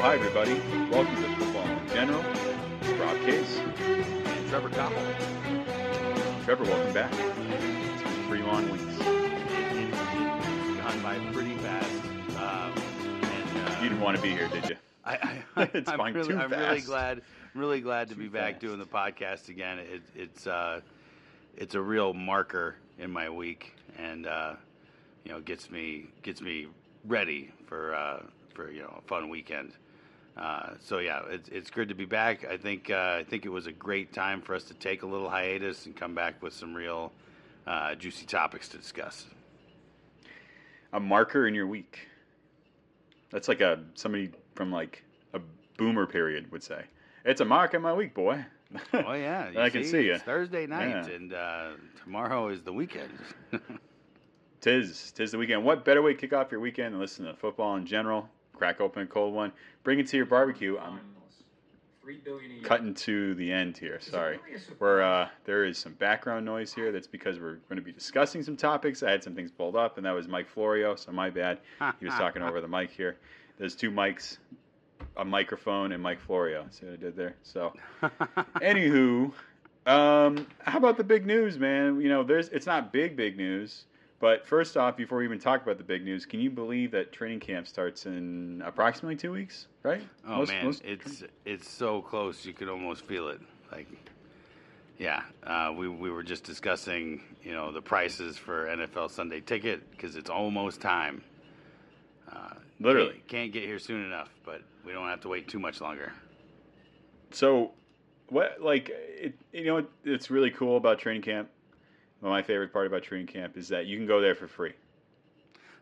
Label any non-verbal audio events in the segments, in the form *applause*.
Hi everybody. Welcome to Football in General. Rob Case. And Trevor Koppel. Trevor, welcome back. It's been three long weeks. It's gone by pretty fast. Um, and, uh, You didn't want to be here, did you? I, I, *laughs* It's I'm going really, too I'm really glad, really glad to Too be back fast. doing the podcast again. It, it's, uh, it's a real marker in my week, and uh, you know, gets me gets me ready for uh, for you know a fun weekend. Uh, so yeah, it's it's good to be back. I think uh, I think it was a great time for us to take a little hiatus and come back with some real uh, juicy topics to discuss. A marker in your week. That's like a somebody from like a boomer period would say. It's a mark in my week, boy. Oh yeah, *laughs* you I can see. It's Thursday night, Yeah. and uh, tomorrow is the weekend. *laughs* Tis, tis the weekend. What better way to kick off your weekend than listen to football in general? Crack open a cold one, bring it to your barbecue. I'm Three billion cutting to the end here. Sorry. really a surprise? Where uh, there is some background noise here. That's because we're going to be discussing some topics. I had some things pulled up, and that was Mike Florio, so my bad. He was talking over the mic here. There's two mics, a microphone, and Mike Florio. See what I did there? So, *laughs* anywho, um, how about the big news, man? You know, there's it's not big, big news. But first off, before we even talk about the big news, can you believe that training camp starts in approximately two weeks? Right? Oh Most- man, most- it's it's so close you could almost feel it. Like, yeah, uh, we we were just discussing, you know, the prices for NFL Sunday ticket because it's almost time. Uh, Literally. can't, can't get here soon enough, but we don't have to wait too much longer. So, what like it, you know? It's really cool about training camp. Well, my favorite part about training camp is that you can go there for free.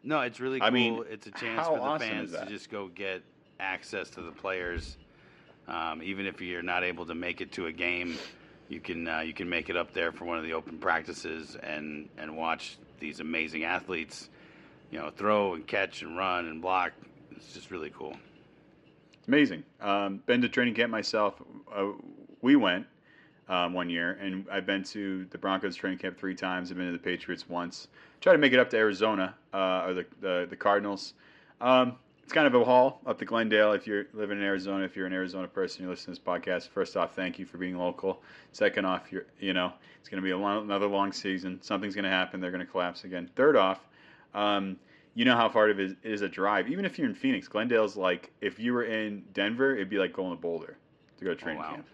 No, it's really I cool. mean, it's a chance for the awesome fans to just go get access to the players. Um, even if you're not able to make it to a game, you can uh, you can make it up there for one of the open practices and and watch these amazing athletes, you know, throw and catch and run and block. It's just really cool. It's amazing. Um, been to training camp myself. Uh, we went um, one year, and I've been to the Broncos training camp three times. I've been to the Patriots once. Try to make it up to Arizona uh, or the, the the Cardinals. Um, it's kind of a haul up to Glendale if you're living in Arizona. If you're an Arizona person, you listen to this podcast. First off, thank you for being local. Second off, you're you know it's going to be a long, another long season. Something's going to happen. They're going to collapse again. Third off. Um, you know how far it is, it is a drive. Even if you're in Phoenix, Glendale's like if you were in Denver, it'd be like going to Boulder to go to training wow. camp.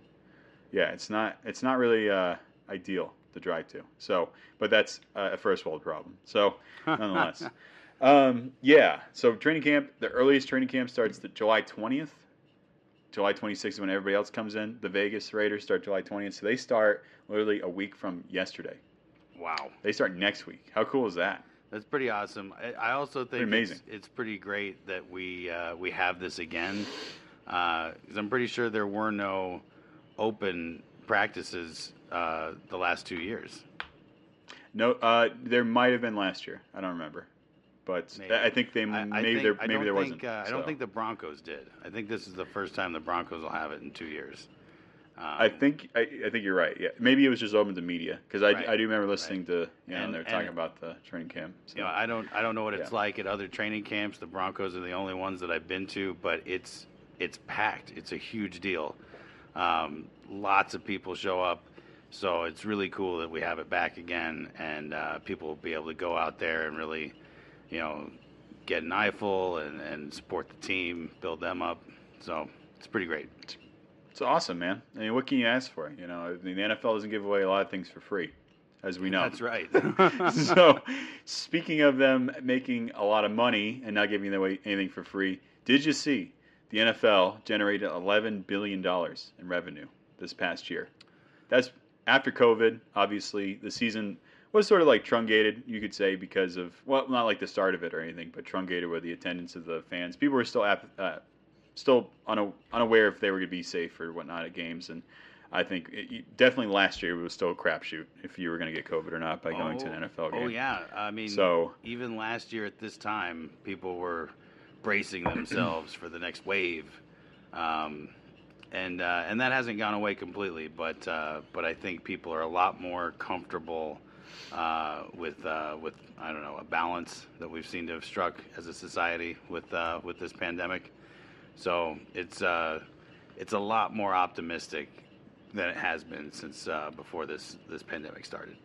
Yeah, it's not it's not really uh, ideal to drive to. So, but that's uh, a first world problem. So, nonetheless, *laughs* um, yeah. So training camp, the earliest training camp starts the July twentieth. July 26th is when everybody else comes in. The Vegas Raiders start July 20th. So they start literally a week from yesterday. Wow. They start next week. How cool is that? That's pretty awesome. I, also think. It's, it's pretty great that we uh, we have this again because I'm pretty sure there were no open practices uh, the last two years. No, uh, there might have been last year. I don't remember, but Maybe. I think they I, I maybe think, there maybe there think, wasn't. Uh, I so. don't think the Broncos did. I think this is the first time the Broncos will have it in two years. Um, I think I, I think you're right. Yeah, maybe it was just open to media because I, Right. I do remember listening to you know And- they were talking and- about the training camp. So. You know, I don't I don't know what it's Yeah. like at other training camps. The Broncos are the only ones that I've been to, but it's it's packed. It's a huge deal. Um, lots of people show up, so it's really cool that we have it back again, and uh, people will be able to go out there and really, you know, get an eyeful and, and support the team, build them up. So it's pretty great. It's awesome, man. I mean, what can you ask for? You know, I mean, the NFL doesn't give away a lot of things for free, as we know. That's right. *laughs* *laughs* so, speaking of them making a lot of money and not giving away anything for free, did you see the NFL generated $11 billion in revenue this past year? That's after COVID. Obviously, the season was sort of like truncated, you could say, because of, well, not like the start of it or anything, but truncated with the attendance of the fans. People were still ap- uh, still una- unaware if they were going to be safe or whatnot at games. And I think it, definitely last year it was still a crapshoot if you were going to get COVID or not by going to an NFL game. Oh yeah, I mean, So- even last year at this time, people were bracing themselves for the next wave, um, and uh, and that hasn't gone away completely. But uh, but I think people are a lot more comfortable uh, with uh, with I don't know a balance that we've seen to have struck as a society with uh, with this pandemic. So it's uh, it's a lot more optimistic than it has been since before this this pandemic started.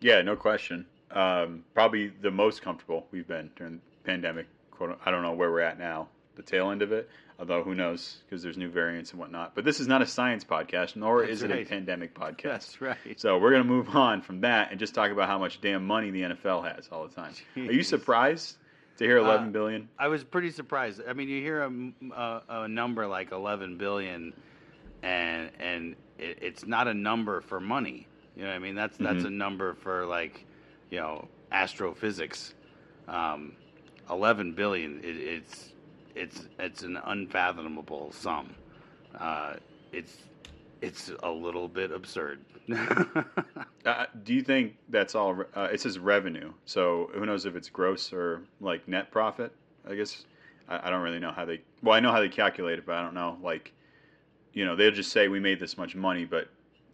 Yeah, no question. Um, probably the most comfortable we've been during the pandemic. Quote, I don't know where we're at now, the tail end of it. Although who knows, because there's new variants and whatnot. But this is not a science podcast, nor That's is it a pandemic *laughs* podcast. That's right. So we're gonna move on from that and just talk about how much damn money the NFL has all the time. Are you surprised to hear Uh, eleven billion? I was pretty surprised. I mean, you hear a, a, a number like 11 billion, and and it, it's not a number for money. You know what I mean? That's that's Mhm. a number for like, you know, astrophysics. Um, 11 billion. It, it's it's it's an unfathomable sum. Uh, it's it's a little bit absurd. *laughs* Uh, do you think that's all? Uh, it says revenue, so who knows if it's gross or like net profit? I guess I, I don't really know how they. Well, I know how they calculate it, but I don't know. Like, you know, they'll just say we made this much money, but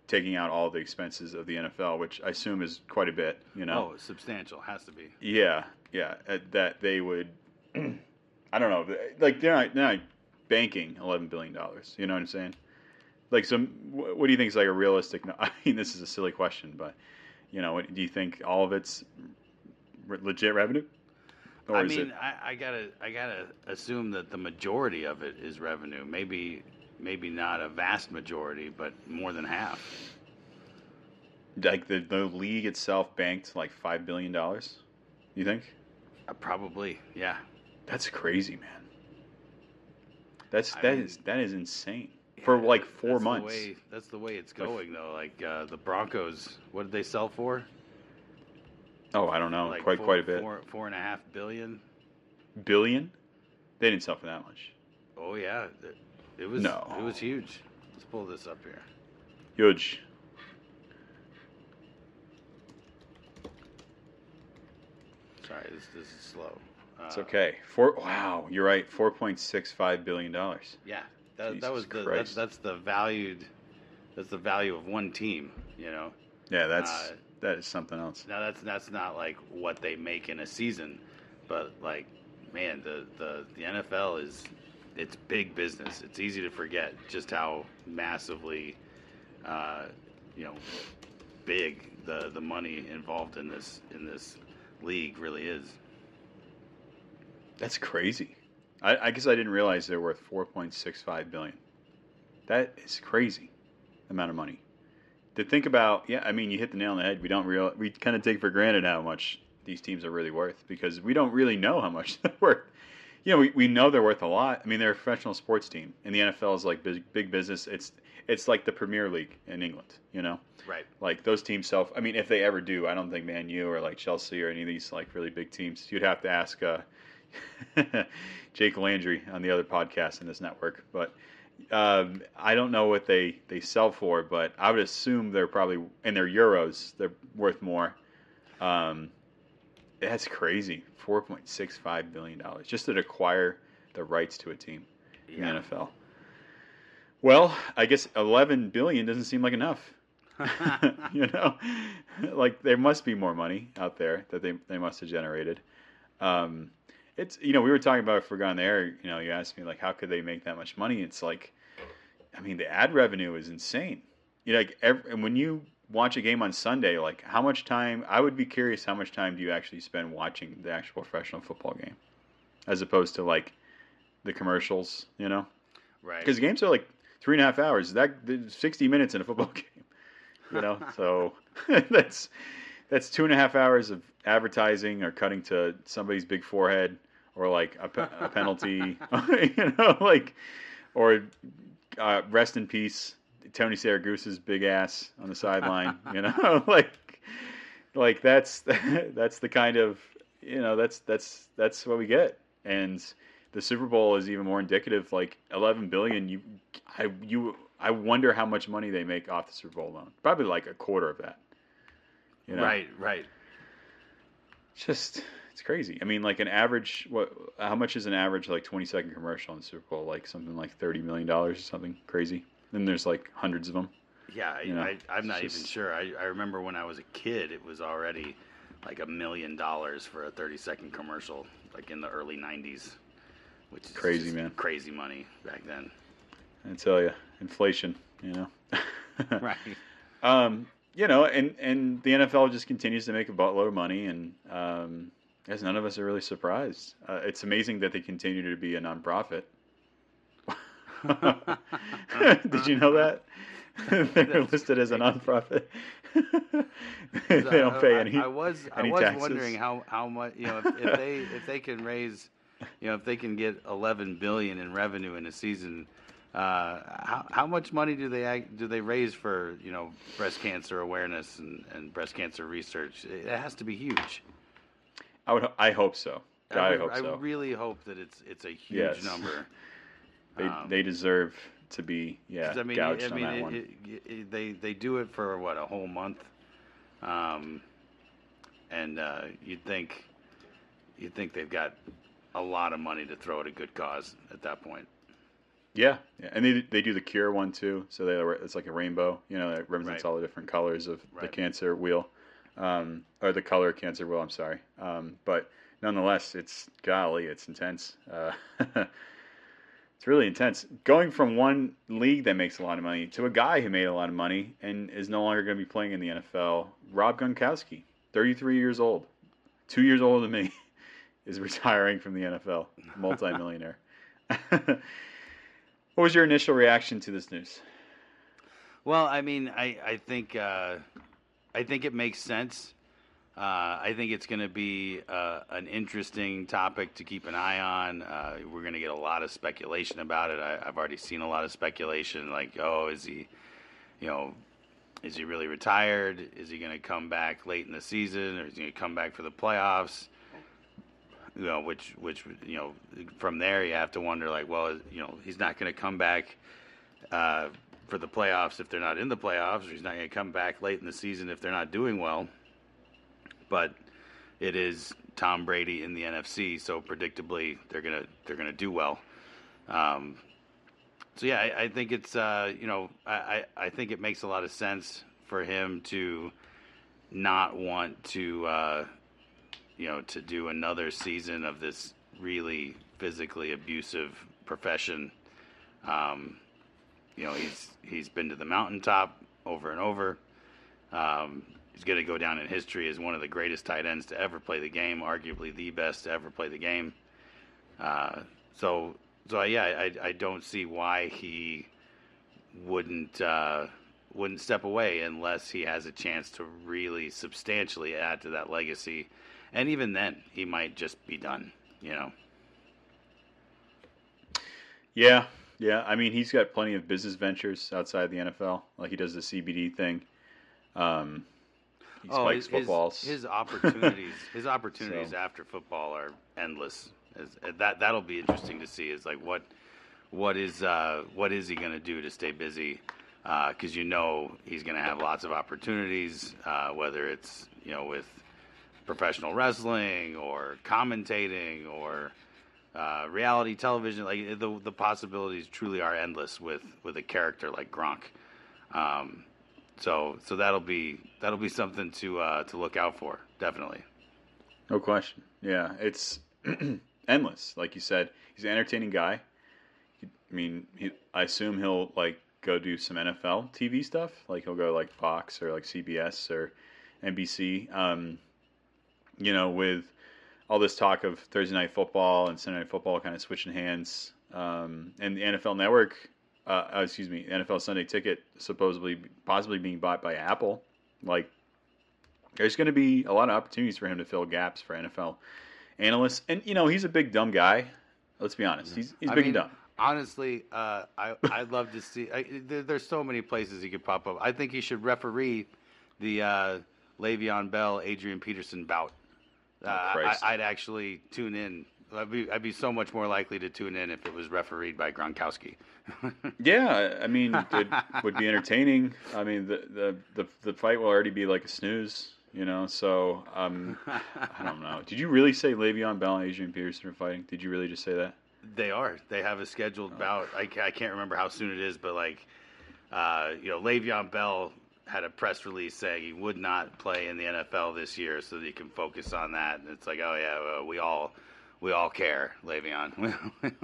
taking out all the expenses of the NFL, which I assume is quite a bit. You know. oh, substantial has to be. Yeah, yeah. uh, That they would. *clears throat* I don't know. Like they're not, they're not banking eleven billion dollars. You know what I'm saying? Like some. What do you think is like a realistic? *laughs* I mean, this is a silly question, but you know, do you think all of it's legit revenue? Or I mean, it? I, I gotta, I gotta assume that the majority of it is revenue. Maybe, maybe not a vast majority, but more than half. Like the the league itself banked like five billion dollars. You think? Uh, probably, yeah. That's crazy, man. That's I that mean- is that is insane for like four months. The way, that's the way it's Like- going, though. Like uh, the Broncos, what did they sell for? Oh, I don't know, like quite four, quite a bit. Four, four and a half billion. Billion? They didn't sell for that much. Oh yeah, it, it was. No. it was huge. Let's pull this up here. Huge. Sorry, this this is slow. Uh, It's okay. Four. Wow, you're right. Four point six five billion dollars. Yeah, that, Jesus that was the that's, Christ. that's the valued that's the value of one team. You know, Yeah, that's Uh, that is something else. now that's that's not like what they make in a season, but like, man, the the the NFL is it's big business. It's easy to forget just how massively, uh, you know, big the the money involved in this in this league really is. That's crazy. I, I guess I didn't realize they're worth four point six five billion. That is crazy amount of money. To think about, yeah, I mean, you hit the nail on the head. We don't real, we kind of take for granted how much these teams are really worth because we don't really know how much *laughs* they're worth. You know, we, we know they're worth a lot. I mean, they're a professional sports team, and the NFL is like big, big business. It's it's like the Premier League in England. You know, Right. like those teams sell. I mean, if they ever do, I don't think Man U or like Chelsea or any of these like really big teams. You'd have to ask uh, *laughs* Jake Landry on the other podcast in this network, but um, I don't know what they they sell for. But I would assume they're probably in their euros. They're worth more. Um, that's crazy. Four point six five billion dollars just to acquire the rights to a team in Yeah. the NFL. Well, I guess eleven billion doesn't seem like enough. *laughs* *laughs* you know, like there must be more money out there that they they must have generated. Um, it's you know we were talking about if we're on the air. You know, you asked me like how could they make that much money? It's like, I mean, the ad revenue is insane. You know, like every, and when you watch a game on Sunday, like how much time? I would be curious how much time do you actually spend watching the actual professional football game, as opposed to like the commercials. You know, Right. because games are like three and a half hours. That sixty minutes in a football *laughs* game. You know, so *laughs* *laughs* that's that's two and a half hours of advertising or cutting to somebody's big forehead or like a, pe- a penalty. you know, like or uh, rest in peace, Tony Siragusa's big ass on the sideline. you know, like like that's that's the kind of you know that's that's that's what we get and the Super Bowl is even more indicative. Like 11 billion, you, I, you, I wonder how much money they make off the Super Bowl alone. Probably like a quarter of that. You know? Right. Right. Just, it's crazy. I mean, like an average, what? How much is an average like 20 second commercial in the Super Bowl? Like something like 30 million dollars or something crazy. Then there's like hundreds of them. Yeah, I, You know, I, I'm not it's even sure. I, I remember when I was a kid, it was already like a million dollars for a 30 second commercial, like in the early 90s. Which is Crazy, man. crazy money back then. I tell you, inflation. You know. *laughs* Right. Um, you know, and and the NFL just continues to make a buttload of money, and um, as none of us are really surprised. Uh, it's amazing that they continue to be a nonprofit. *laughs* Did you know that? *laughs* They're listed as a nonprofit. they don't pay I- any. I, was I was taxes. wondering how how much you know if, if they if they can raise you know if they can get 11 billion in revenue in a season. Uh, how, how much money do they do they raise for you know breast cancer awareness and, and breast cancer research? It has to be huge. I would. I hope so. I, would- hope I so. really hope that it's it's a huge Yes. number. *laughs* They um, they deserve to be yeah I mean, gouged I mean, on that it, one. it- it- they they do it for what a whole month, um, and uh, you'd think you'd think they've got a lot of money to throw at a good cause at that point. Yeah, yeah, and they they do the cure one too. So they it's like a rainbow. You know, that represents Right. all the different colors of the cancer wheel, um, or the color cancer wheel. I'm sorry, um, but nonetheless, it's golly, it's intense. Uh, *laughs* it's really intense. Going from one league that makes a lot of money to a guy who made a lot of money and is no longer going to be playing in the NFL. Rob Gronkowski, 33 years old, two years older than me, *laughs* is retiring from the NFL. Multimillionaire. *laughs* What was your initial reaction to this news? Well, I mean, I I think uh, I think it makes sense. Uh, I think it's going to be uh, an interesting topic to keep an eye on. Uh, we're going to get a lot of speculation about it. I, I've already seen a lot of speculation, like, oh, is he, you know, is he really retired? Is he going to come back late in the season, or is he going to come back for the playoffs? You know, which which you know, from there you have to wonder, like, well, you know, he's not going to come back. Uh, for the playoffs if they're not in the playoffs, or he's not going to come back late in the season if they're not doing well. But it is Tom Brady in the NFC, so predictably they're gonna they're gonna do well. Um, so yeah, I, I think it's uh, you know I, I, I think it makes a lot of sense for him to not want to uh, you know to do another season of this really physically abusive profession. Um, you know he's he's been to the mountaintop over and over. Um, he's going to go down in history as one of the greatest tight ends to ever play the game, arguably the best to ever play the game. Uh, so so yeah, I I don't see why he wouldn't uh, wouldn't step away unless he has a chance to really substantially add to that legacy, and even then he might just be done. You know. Yeah, yeah. I mean, he's got plenty of business ventures outside the NFL. Like he does the CBD thing. Um, he spikes Oh, his, footballs. His, his opportunities, *laughs* his opportunities So- after football are endless. Is, that that'll be interesting to see. Is like what what is uh, what is he going to do to stay busy? Because you know he's going to have lots of opportunities, uh, whether it's you know with professional wrestling or commentating or uh, reality television. Like the the possibilities truly are endless with with a character like Gronk. Um, so so that'll be that'll be something to uh, to look out for. Definitely. no question. Yeah, it's *clears throat* endless. Like you said, he's an entertaining guy. I mean, he, I assume he'll like go do some NFL TV stuff. Like he'll go like Fox or like CBS or NBC. Um, you know, with all this talk of Thursday night football and Sunday night football kind of switching hands, um, and the NFL Network, uh, uh, excuse me, NFL Sunday Ticket supposedly possibly being bought by Apple. Like, there's going to be a lot of opportunities for him to fill gaps for NFL analysts. And you know, he's a big dumb guy. Let's be honest. He's he's I big mean, and dumb. Honestly, uh, I I'd love to see. I, there, there's so many places he could pop up. I think he should referee the uh, Le'Veon Bell Adrian Peterson bout. Uh, I, I'd actually tune in. I'd be, I'd be so much more likely to tune in if it was refereed by Gronkowski. *laughs* Yeah, I mean, it would be entertaining. I mean, the, the the the fight will already be like a snooze, you know. So um, I don't know. Did you really say Le'Veon Bell and Adrian Peterson are fighting? Did you really just say that? They are. They have a scheduled Oh. bout. I, I can't remember how soon it is, but like, uh, you know, Le'Veon Bell had a press release saying he would not play in the NFL this year, so that he can focus on that. And it's like, oh yeah, well, we all we all care, Le'Veon. *laughs*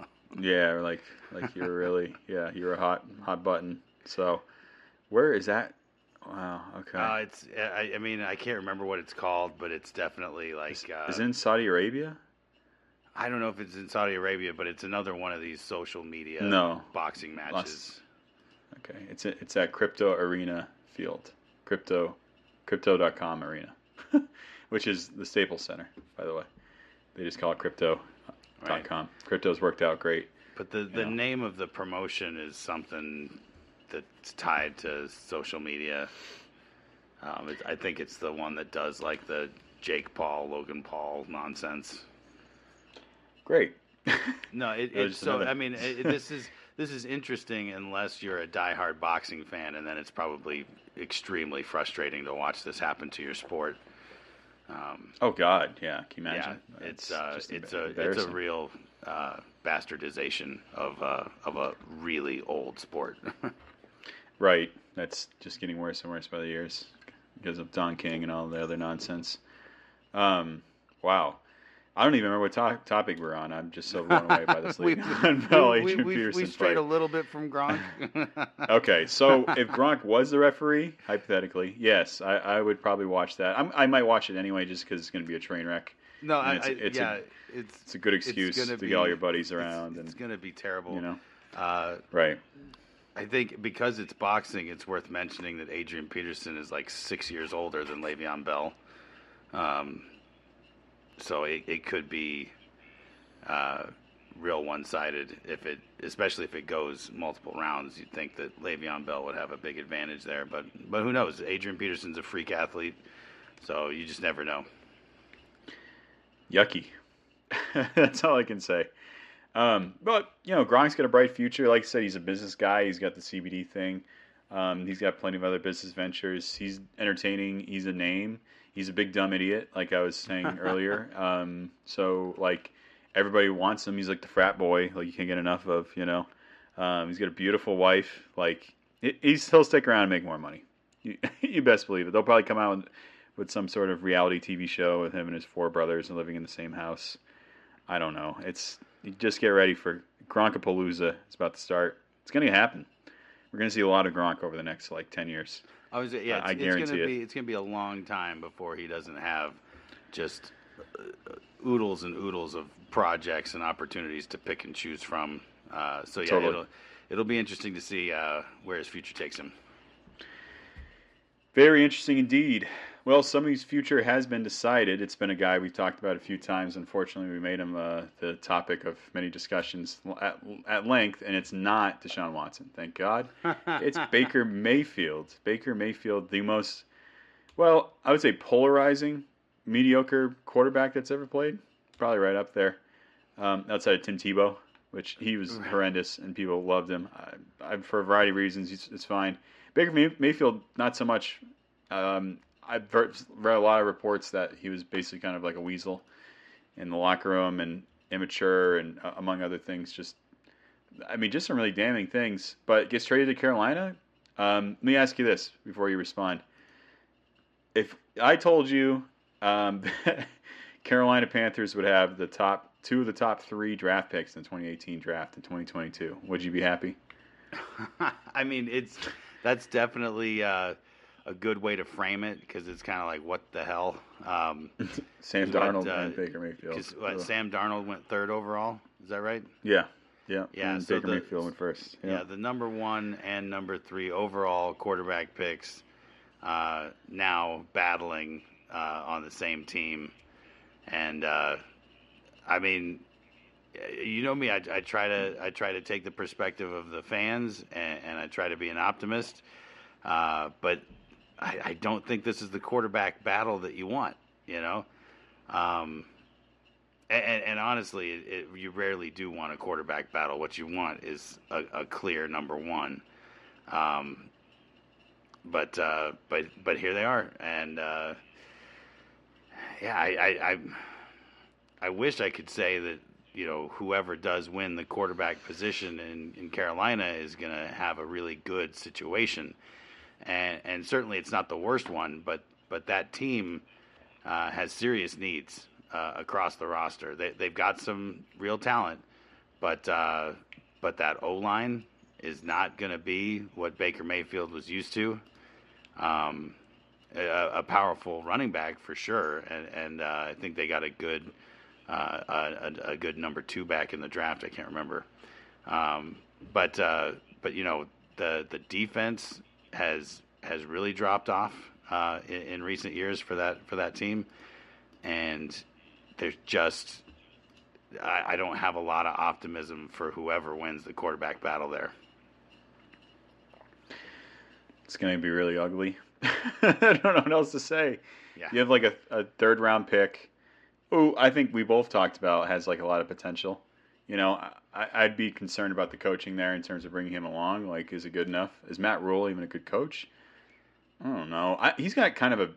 Yeah, like like you're really yeah you're a hot hot button. So where is that? Wow. Okay. uh, it's I, I mean I can't remember what it's called, but it's definitely like uh, is in Saudi Arabia? I don't know if it's in Saudi Arabia, but it's another one of these social media No. boxing matches. Las- Okay, it's it's at Crypto Arena Field, crypto, crypto.com arena, *laughs* which is the Staples Center, by the way. They just call it crypto.com. Right. Crypto's worked out great. But the, the name of the promotion is something that's tied to social media. Um, it, I think it's the one that does like the Jake Paul, Logan Paul nonsense. Great. No, it, *laughs* it's so. I mean, it, this is *laughs* this is interesting unless you're a diehard boxing fan, and then it's probably extremely frustrating to watch this happen to your sport. Um, oh God, yeah. Can you yeah, imagine? it's uh, it's a it's a real uh, bastardization of uh, of a really old sport. *laughs* Right. That's just getting worse and worse by the years because of Don King and all the other nonsense. Um, wow. I don't even remember what to- topic we're on. I'm just so *laughs* blown away by this we, Le'Veon Bell, *laughs* *laughs* we, Adrian we, Peterson we strayed fight. a little bit from Gronk. Okay, so if Gronk was the referee, hypothetically, yes, I, I would probably watch that. I'm, I might watch it anyway just because it's going to be a train wreck. no, I, it's- I, it's a- it's It's a good excuse gonna be- get all your buddies it's- around It's, and going to be terrible. you know, Uh, right? I think because it's boxing, it's worth mentioning that Adrian Peterson is like six years older than Le'Veon Bell. Um, so it, it could be uh, real one-sided if it, especially if it goes multiple rounds. You'd think that Le'Veon Bell would have a big advantage there, but but who knows? Adrian Peterson's a freak athlete, so you just never know. Yucky. *laughs* That's all I can say. Um, but you know, Gronk's got a bright future. Like I said, he's a business guy. He's got the CBD thing. Um, he's got plenty of other business ventures. He's entertaining. He's a name. He's a big dumb idiot, like I was saying *laughs* earlier. Um, so like everybody wants him. He's like the frat boy. Like you can't get enough of. You know. Um, he's got a beautiful wife. Like he- he's he'll stick around and make more money. You, *laughs* you best believe it. They'll probably come out with some sort of reality TV show with him and his four brothers and living in the same house. I don't know. It's you just get ready for Gronkapalooza. It's about to start. It's going to happen. We're going to see a lot of Gronk over the next like ten years. I was yeah, I it's, guarantee it's gonna it. be it's gonna be a long time before he doesn't have just uh, oodles and oodles of projects and opportunities to pick and choose from. Uh, so yeah, Totally. it'll it'll be interesting to see uh, where his future takes him. Very interesting indeed. Well, somebody's future has been decided. It's been a guy we've talked about a few times. Unfortunately, we made him uh, the topic of many discussions at, at length, and it's not Deshaun Watson. Thank God. *laughs* it's Baker Mayfield. Baker Mayfield, the most, well, I would say polarizing, mediocre quarterback that's ever played. Probably right up there. Um, outside of Tim Tebow, which he was horrendous and people loved him. I, I, for a variety of reasons, he's, it's fine. Baker May- Mayfield, not so much. Um, I've read a lot of reports that he was basically kind of like a weasel in the locker room and immature and uh, among other things. Just, I mean, just some really damning things. But gets traded to Carolina. Um, let me ask you this before you respond. If I told you um, *laughs* Carolina Panthers would have the top two of the top three draft picks in the 2018 draft in 2022, would you be happy? *laughs* I mean, it's that's definitely uh, a good way to frame it because it's kind of like what the hell. Um, *laughs* Sam What, Darnold uh, and Baker Mayfield. what, Sam Darnold went third overall. Is that right? Yeah, yeah, Yeah, And so Baker the- Mayfield went first. Yeah. the number one and number three overall quarterback picks uh, now battling uh, on the same team, and uh, I mean, you know me. I, I try to I try to take the perspective of the fans, and, and I try to be an optimist. Uh, but I, I don't think this is the quarterback battle that you want. You know. Um, and, and honestly, it, it, you rarely do want a quarterback battle. What you want is a, a clear number one. Um, but uh, but but here they are, and uh, yeah, I, I I I wish I could say that you know whoever does win the quarterback position in, in Carolina is going to have a really good situation, and and certainly it's not the worst one, but but that team uh, has serious needs. uh, across the roster. They they've got some real talent, but uh, but that O line is not going to be what Baker Mayfield was used to. Um, a, a powerful running back for sure, and and uh, I think they got a good uh, a, a good number two back in the draft. I can't remember, um, but uh, but you know the the defense has has really dropped off uh, in, in recent years for that for that team, and there's just I, I don't have a lot of optimism for whoever wins the quarterback battle there. It's going to be really ugly. *laughs* I don't know what else to say. Yeah. You have like a, a third round pick, who I think we both talked about has like a lot of potential. You know, I, I'd be concerned about the coaching there in terms of bringing him along. Like, is it good enough? Is Matt Rhule even a good coach? I don't know. I, he's got kind of a,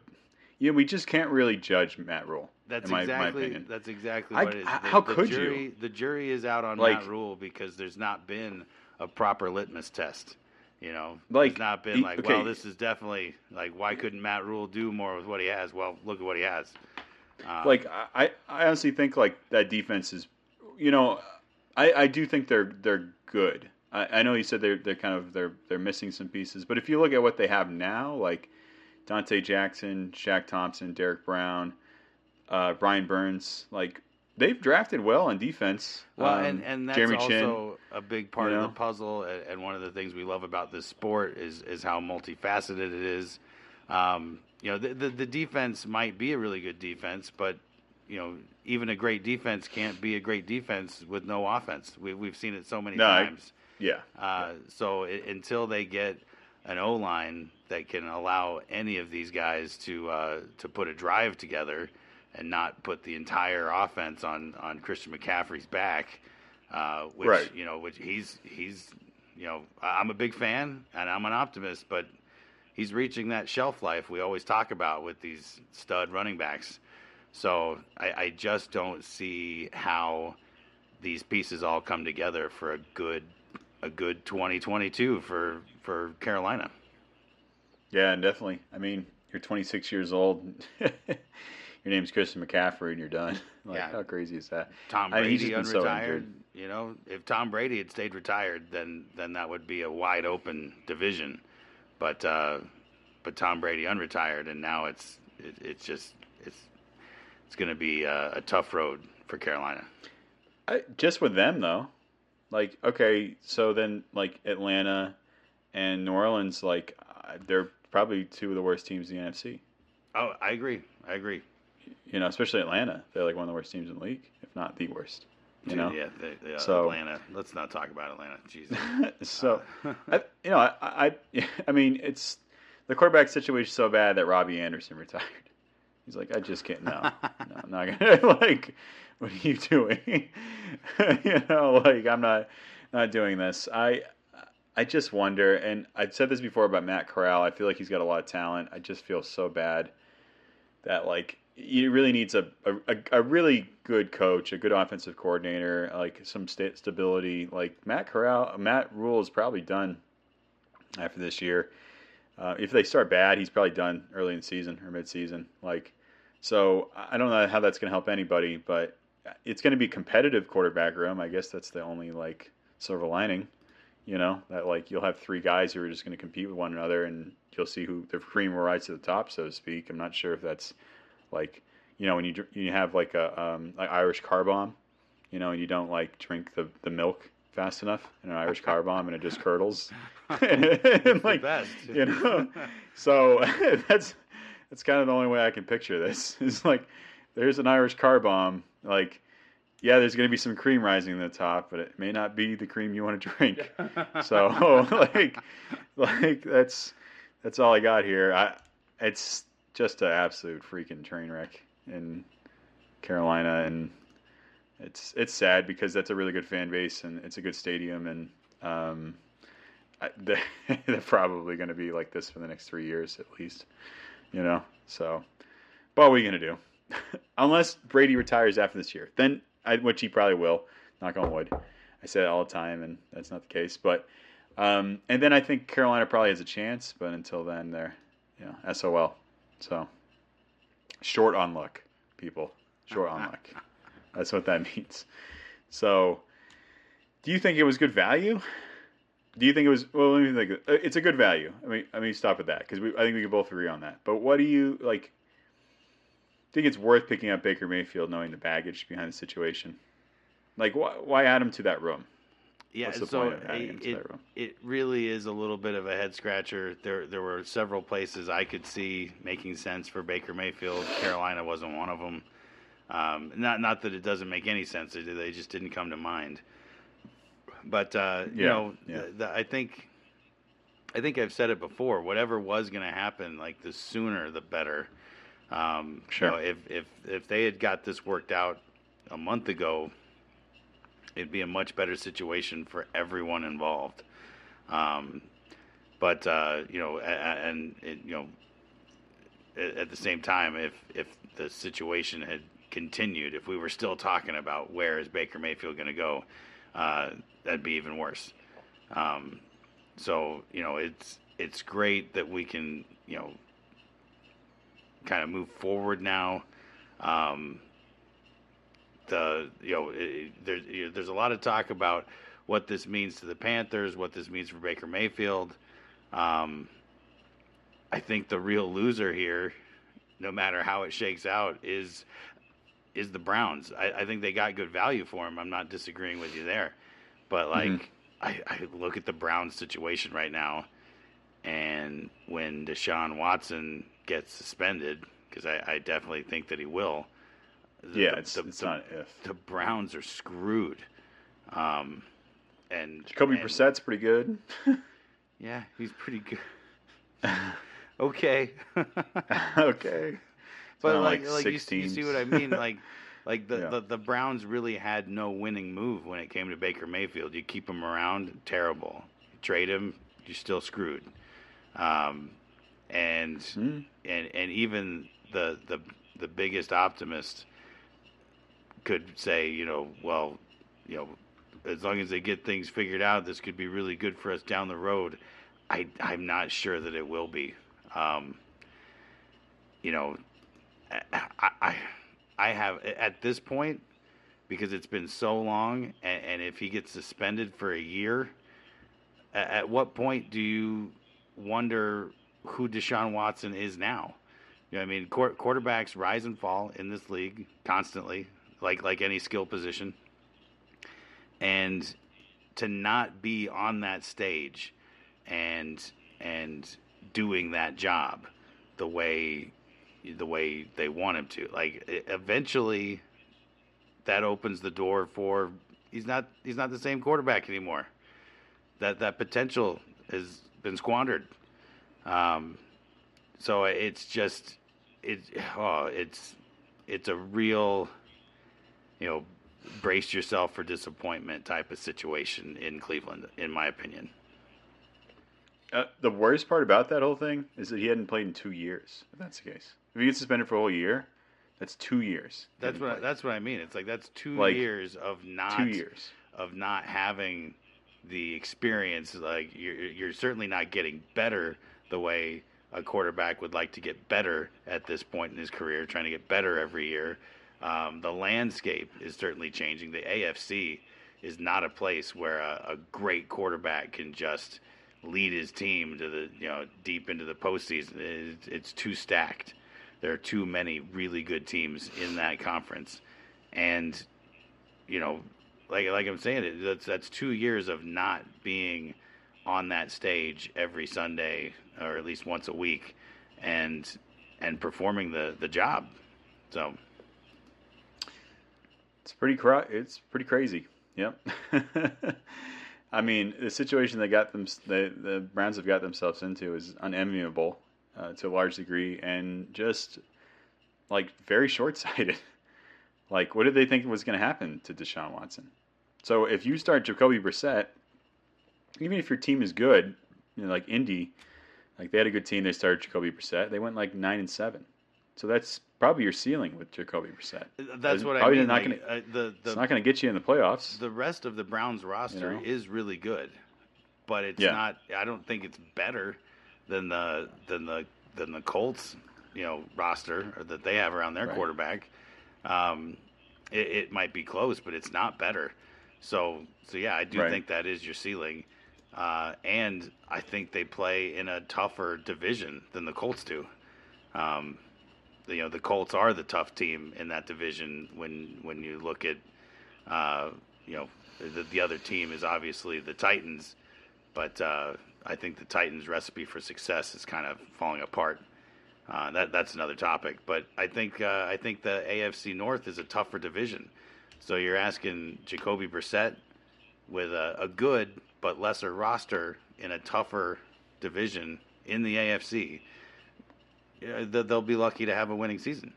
you know, we just can't really judge Matt Rhule. That's my, my exactly opinion. that's exactly I- what it is. The- how the could you? jury, The jury is out on Like- Matt Rhule because there's not been a proper litmus test. You know, Like, there's not been he- like, okay. well, this is definitely like, why couldn't Matt Rhule do more with what he has? Well, look at what he has. Um, like I, I honestly think like that defense is, you know, I, I do think they're they're good. I, I know you said they're they're kind of they're they're missing some pieces, but if you look at what they have now, like Donte Jackson, Shaq Thompson, Derrick Brown, uh, Brian Burns, like they've drafted well on defense. Well, Um, and, and that's Jeremy also Chinn. a big part of know? the puzzle, and, and one of the things we love about this sport is is how multifaceted it is. Um, you know, the, the the defense might be a really good defense, but you know, even a great defense can't be a great defense with no offense. We, we've seen it so many No, I- times. Yeah, Uh, so i until they get an O line that can allow any of these guys to uh, to put a drive together and not put the entire offense on, on Christian McCaffrey's back, uh, which Right. you know, which he's he's you know, I'm a big fan and I'm an optimist, but he's reaching that shelf life we always talk about with these stud running backs. So I, I just don't see how these pieces all come together for a good a good 2022 for for Carolina. yeah, definitely. I mean, you're 26 years old. *laughs* Your name's Christian McCaffrey, and you're done. *laughs* Like, Yeah. how crazy is that? Tom I mean, he's Brady just been so unretired. you know, if Tom Brady had stayed retired, then then that would be a wide open division. But uh, but Tom Brady unretired, and now it's it, it's just it's it's going to be a, a tough road for Carolina. I, just with them though, like okay, so then like Atlanta and New Orleans, like uh, they're probably two of the worst teams in the NFC. Oh, I agree. I agree. You know, especially Atlanta, they're like one of the worst teams in the league, if not the worst. You know, yeah, they, they, uh, So- Atlanta. Let's not talk about Atlanta. Jesus. *laughs* so I, you know, I, I, *laughs* I mean, it's the quarterback situation so bad that Robbie Anderson retired. He's like, I just can't. No, no, I'm not gonna. *laughs* like, what are you doing? *laughs* you know, like I'm not not doing this. I I just wonder, and I've said this before about Matt Corral. I feel like he's got a lot of talent. I just feel so bad that like he really needs a, a, a really good coach, a good offensive coordinator, like some sta- stability. Like Matt Corral, Matt Rhule is probably done after this year. Uh, if they start bad, he's probably done early in the season or mid-season. Like, so I don't know how that's going to help anybody, but it's going to be competitive quarterback room. I guess that's the only like silver lining. You know that like you'll have three guys who are just going to compete with one another, and you'll see who the cream will rise to the top, so to speak. I'm not sure if that's like you know when you you have like a um, like Irish car bomb, you know, and you don't like drink the the milk fast enough in an Irish car bomb, and it just curdles. *laughs* *laughs* and, like best. you know, *laughs* so that's that's kind of the only way I can picture this. *laughs* It's like there's an Irish car bomb, like. Yeah, there's going to be some cream rising to the top, but it may not be the cream you want to drink. *laughs* So, *laughs* like, like that's that's all I got here. I it's just an absolute freaking train wreck in Carolina, and it's it's sad because that's a really good fan base and it's a good stadium, and um, I, they're, they're probably going to be like this for the next three years at least, you know. So, but what are we going to do? *laughs* Unless Brady retires after this year, then I, which he probably will. Knock on wood. I say that all the time, and that's not the case. But um, and then I think Carolina probably has a chance, but until then, they're you know SOL. So short on luck, people. short on luck. *laughs* That's what that *laughs* means. So, do you think it was good value? Do you think it was? Well, let me think. Uh, It's a good value. I mean, I mean, stop at that because I think we can both agree on that. But what do you like? Think it's worth picking up Baker Mayfield knowing the baggage behind the situation? Like, why, why add him to that room? Yeah, What's the so point of adding him to it, that room? it really is a little bit of a head scratcher. There there were several places I could see making sense for Baker Mayfield. Carolina wasn't one of them. Um, not not that it doesn't make any sense. They just didn't come to mind. But uh, you know, yeah. the, the, I think I think I've said it before. Whatever was going to happen, like the sooner the better. Um, you Sure. know, if if if they had got this worked out a month ago, it'd be a much better situation for everyone involved. Um, but uh, you know, and it, you know, at, at the same time, if if the situation had continued, if we were still talking about where is Baker Mayfield going to go, uh, that'd be even worse. Um, so you know, it's it's great that we can you know kind of move forward now. Um, the you know it, there's you know, there's a lot of talk about what this means to the Panthers, what this means for Baker Mayfield. Um, I think the real loser here, no matter how it shakes out, is is the Browns. I, I think they got good value for him. I'm not disagreeing with you there, but like Mhm. I, I look at the Browns situation right now, and when Deshaun Watson gets suspended, because I, I definitely think that he will. the- Yeah, it's, the, it's the, not if. the Browns are screwed. Um, and Jacoby and- Brissett's pretty good. *laughs* Yeah, he's pretty good. *laughs* okay, *laughs* okay. But like, like, like, you, you see what I mean? Like, *laughs* like the, Yeah. the the Browns really had no winning move when it came to Baker Mayfield. You keep him around, terrible. You trade him, you're still screwed. Um, and Hmm. and and even the the the biggest optimist could say, you know, well, you know, as long as they get things figured out, this could be really good for us down the road. I I'm not sure that it will be. Um, you know, I, I have at this point because it's been so long, and, and if he gets suspended for a year, at, at what point do you wonder who Deshaun Watson is now? You know, I mean, Quar- quarterbacks rise and fall in this league constantly, like like any skill position, and to not be on that stage and and doing that job the way the way they want him to, like eventually, that opens the door for he's not he's not the same quarterback anymore. That that potential has been squandered. Um, so it's just it oh it's it's a real you know brace yourself for disappointment type of situation in Cleveland in my opinion. Uh, the worst part about that whole thing is that he hadn't played in two years. If that's the case, if he gets suspended for a whole year, that's two years. That's what I, that's what I mean. It's like that's two Like, years of not two years. of not having the experience. Like you're you're certainly not getting better the way a quarterback would like to get better at this point in his career, trying to get better every year. Um, the landscape is certainly changing. The AFC is not a place where a, a great quarterback can just lead his team to the you know deep into the postseason. It, it's too stacked. There are too many really good teams in that conference, and you know, like like I'm saying, that's that's two years of not being on that stage every Sunday or at least once a week, and and performing the the job. So It's pretty cra- It's pretty crazy. Yep. *laughs* I mean, the situation they got them, the the Browns have got themselves into is unenviable uh, to a large degree, and just like very *laughs* short sighted. like, what did they think was going to happen to Deshaun Watson? So if you start Jacoby Brissett, even if your team is good, you know, like Indy, like they had a good team, they started Jacoby Brissett, they went like nine and seven. So that's probably your ceiling with Jacoby Brissett. that's what I mean. not like, gonna- uh, the It's not going to get you in the playoffs. the rest of the Browns roster know? is really good, but it's Yeah. not. I don't think it's better than the than the than the Colts, you know, roster that they have around their Right. quarterback. um, it, it, might be close, but it's not better. So, so yeah, I do right. think that is your ceiling. Uh, and I think they play in a tougher division than the Colts do. Um, you know, the Colts are the tough team in that division when when you look at, uh, you know, the, the, other team is obviously the Titans, but uh, I think the Titans' recipe for success is kind of falling apart. Uh, that that's another topic, but I think uh, I think the AFC North is a tougher division. So you're asking Jacoby Brissett with a, a good but lesser roster in a tougher division in the AFC. They'll be lucky to have a winning season.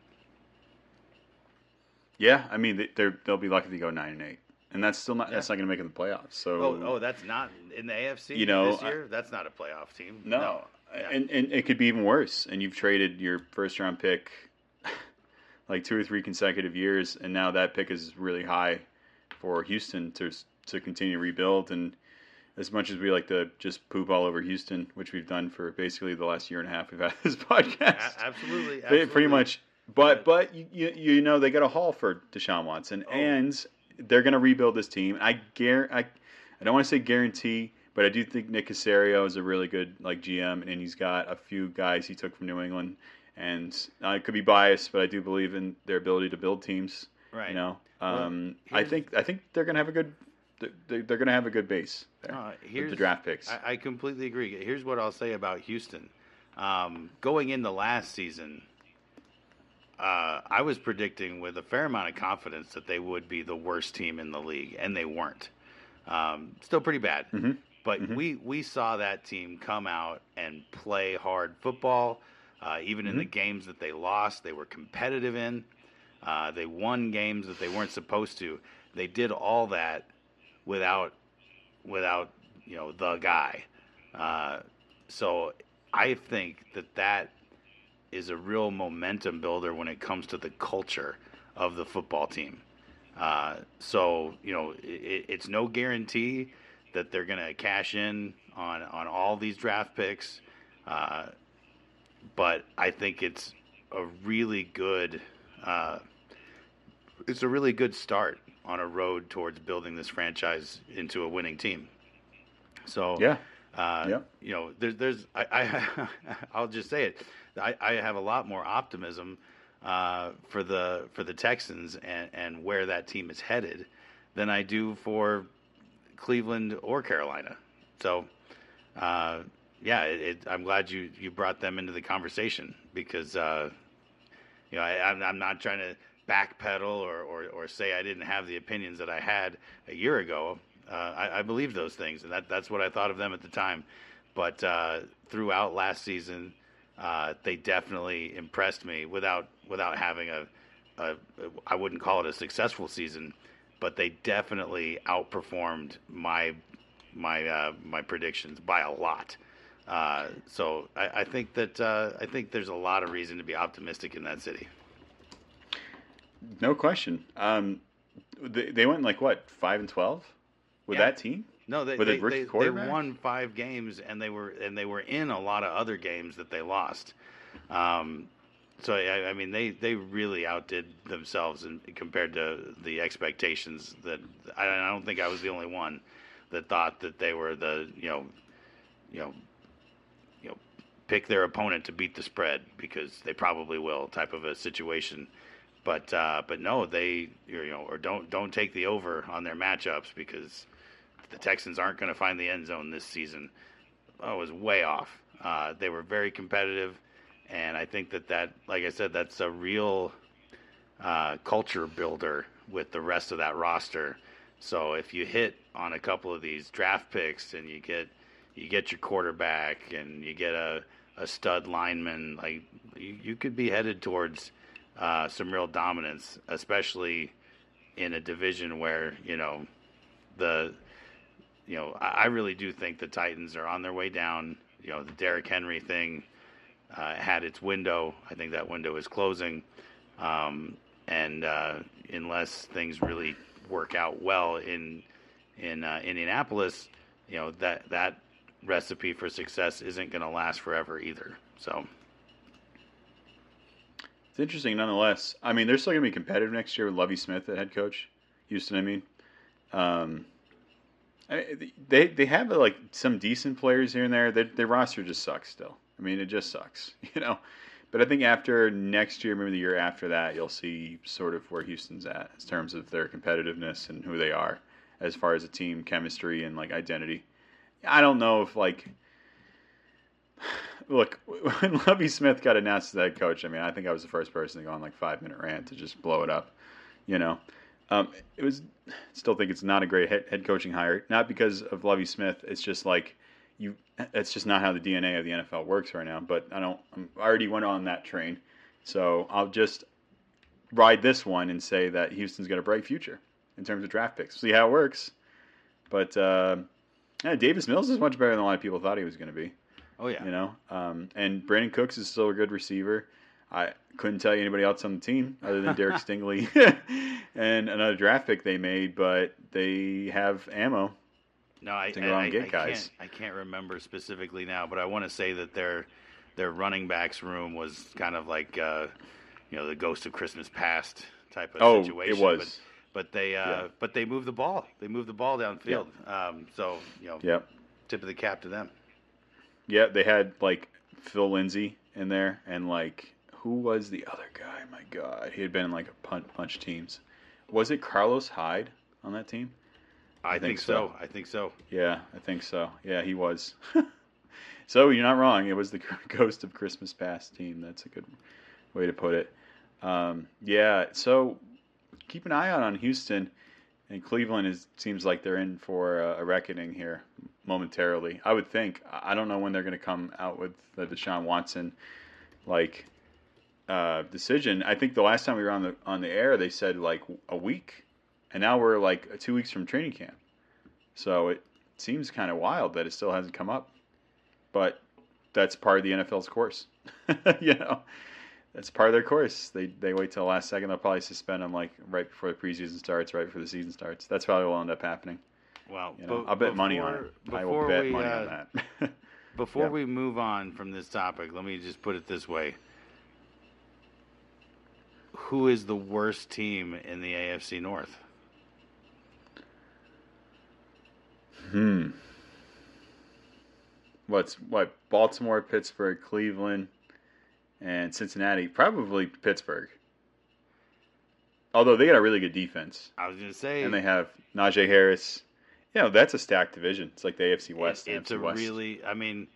Yeah, I mean they they'll be lucky to go nine and eight and that's still not yeah. that's not going to make it the playoffs. So oh, oh, that's not in the AFC. You know, this year I, that's not a playoff team. No, no. Yeah. and and it could be even worse. And you've traded your first round pick *laughs* like two or three consecutive years, and now that pick is really high for Houston to to continue to rebuild. And as much as we like to just poop all over Houston, which we've done for basically the last year and a half we've had *laughs* this podcast, absolutely, absolutely, pretty much. But but you you know they got a haul for Deshaun Watson, oh. and they're going to rebuild this team. I guarantee. I, I don't want to say guarantee, but I do think Nick Caserio is a really good like GM, and he's got a few guys he took from New England. And I could be biased, but I do believe in their ability to build teams. Right. You know, um, well, I think I think they're going to have a good. They're, they're going to have a good base there. Uh, here's the draft picks. I, I, completely agree. Here's what I'll say about Houston. Um, going into last season, uh, I was predicting with a fair amount of confidence that they would be the worst team in the league, and they weren't. Um, still pretty bad, mm-hmm. but mm-hmm. we we saw that team come out and play hard football. Uh, even mm-hmm. in the mm-hmm. games that they lost, they were competitive in. Uh, they won games that they weren't supposed to. They did all that without without you know the guy. Uh, so I think that that is a real momentum builder when it comes to the culture of the football team. Uh, so you know, it, it's no guarantee that they're going to cash in on on all these draft picks, uh, but I think it's a really good. Uh, it's a really good start on a road towards building this franchise into a winning team. So yeah, uh, yeah. you know, there's there's I, I *laughs* I'll just say it I, I have a lot more optimism uh, for the for the Texans and, and where that team is headed than I do for Cleveland or Carolina. So, uh, yeah, it, it, I'm glad you, you brought them into the conversation because uh, you know I, I'm, I'm not trying to backpedal or, or, or say I didn't have the opinions that I had a year ago. Uh, I, I believe those things, and that that's what I thought of them at the time. But uh, throughout last season, uh, they definitely impressed me without without having a, a I wouldn't call it a successful season, but they definitely outperformed my my uh, my predictions by a lot. Uh, so I, I, think that uh, I think there's a lot of reason to be optimistic in that city. No question. Um, they, they went like what five and twelve with yeah. that team. No, they they, they, they, won five games and they were and they were in a lot of other games that they lost. Um, so I, I, mean, they, they really outdid themselves in, compared to the expectations that I, I don't think I was the only one that thought that they were the you know you know you know pick their opponent to beat the spread because they probably will type of a situation. But uh, but no, they you know or don't don't take the over on their matchups because the Texans aren't going to find the end zone this season. I was way off. Uh, they were very competitive, and I think that that, like I said, that's a real uh, culture builder with the rest of that roster. So if you hit on a couple of these draft picks and you get you get your quarterback and you get a, a stud lineman, like you, you could be headed towards uh, some real dominance, especially in a division where you know the you know, I, I really do think the Titans are on their way down. You know, the Derrick Henry thing uh, had its window. I think that window is closing. Um, and uh, unless things really work out well in in uh, Indianapolis, you know that that recipe for success isn't going to last forever either. So it's interesting nonetheless. I mean, they're still going to be competitive next year with Lovie Smith at head coach. Houston, I mean. Um, I, they they have like some decent players here and there. Their, their roster just sucks still. I mean, it just sucks, *laughs* you know. But I think after next year, maybe the year after that, you'll see sort of where Houston's at in terms of their competitiveness and who they are as far as a team chemistry and like identity. I don't know if like look *laughs* when Lovie Smith got announced as head coach. I mean, I think I was the first person to go on like five minute rant to just blow it up. You know, um, it was still think it's not a great head, head coaching hire. Not because of Lovie Smith. It's just like you. It's just not how the DNA of the NFL works right now. But I don't. I'm, I already went on that train, so I'll just ride this one and say that Houston's got a bright future in terms of draft picks. See how it works. But uh, yeah, Davis Mills is much better than a lot of people thought he was going to be. Oh yeah. You know, um, and Brandin Cooks is still a good receiver. I couldn't tell you anybody else on the team other than Derek *laughs* Stingley *laughs* and another draft pick they made, but they have ammo. No, I, to go out I, and get I guys. can't I can't remember specifically now, but I want to say that their their running backs room was kind of like uh, you know the ghost of Christmas past type of Oh, situation. it was. But, but they uh, Yeah. but they moved the ball. They moved the ball downfield. Um, so you know, Yep. tip of the cap to them. Yeah, they had like Phil Lindsay in there, and like who was the other guy? My God, he had been in like a punch, bunch of teams. Was it Carlos Hyde on that team? I, think think, so. so. I think so. Yeah, I think so. Yeah, he was. *laughs* so you're not wrong. It was the *laughs* ghost of Christmas past team. That's a good way to put it. Um, yeah. So keep an eye out on Houston and Cleveland. Is seems like they're in for a, a reckoning here momentarily. I would think. I don't know when they're going to come out with the Deshaun Watson like uh, decision. I think the last time we were on the on the air, they said like a week, and now we're like two weeks from training camp. So it seems kind of wild that it still hasn't come up, but that's part of the NFL's course. *laughs* you know, that's part of their course. They they wait till the last second. They'll probably suspend them like right before the preseason starts, right before the season starts. That's probably what will end up happening. Well, You know, I'll bet money on it. I will bet we, money uh, on that. *laughs* Before Yeah. we move on from this topic, let me just put it this way. Who is the worst team in the AFC North? Hmm. What's what? Baltimore, Pittsburgh, Cleveland, and Cincinnati. Probably Pittsburgh. Although they got a really good defense, I was going to say and they have Najee Harris. You know, that's a stacked division. It's like the AFC West. it- it's NFC a West. really I mean,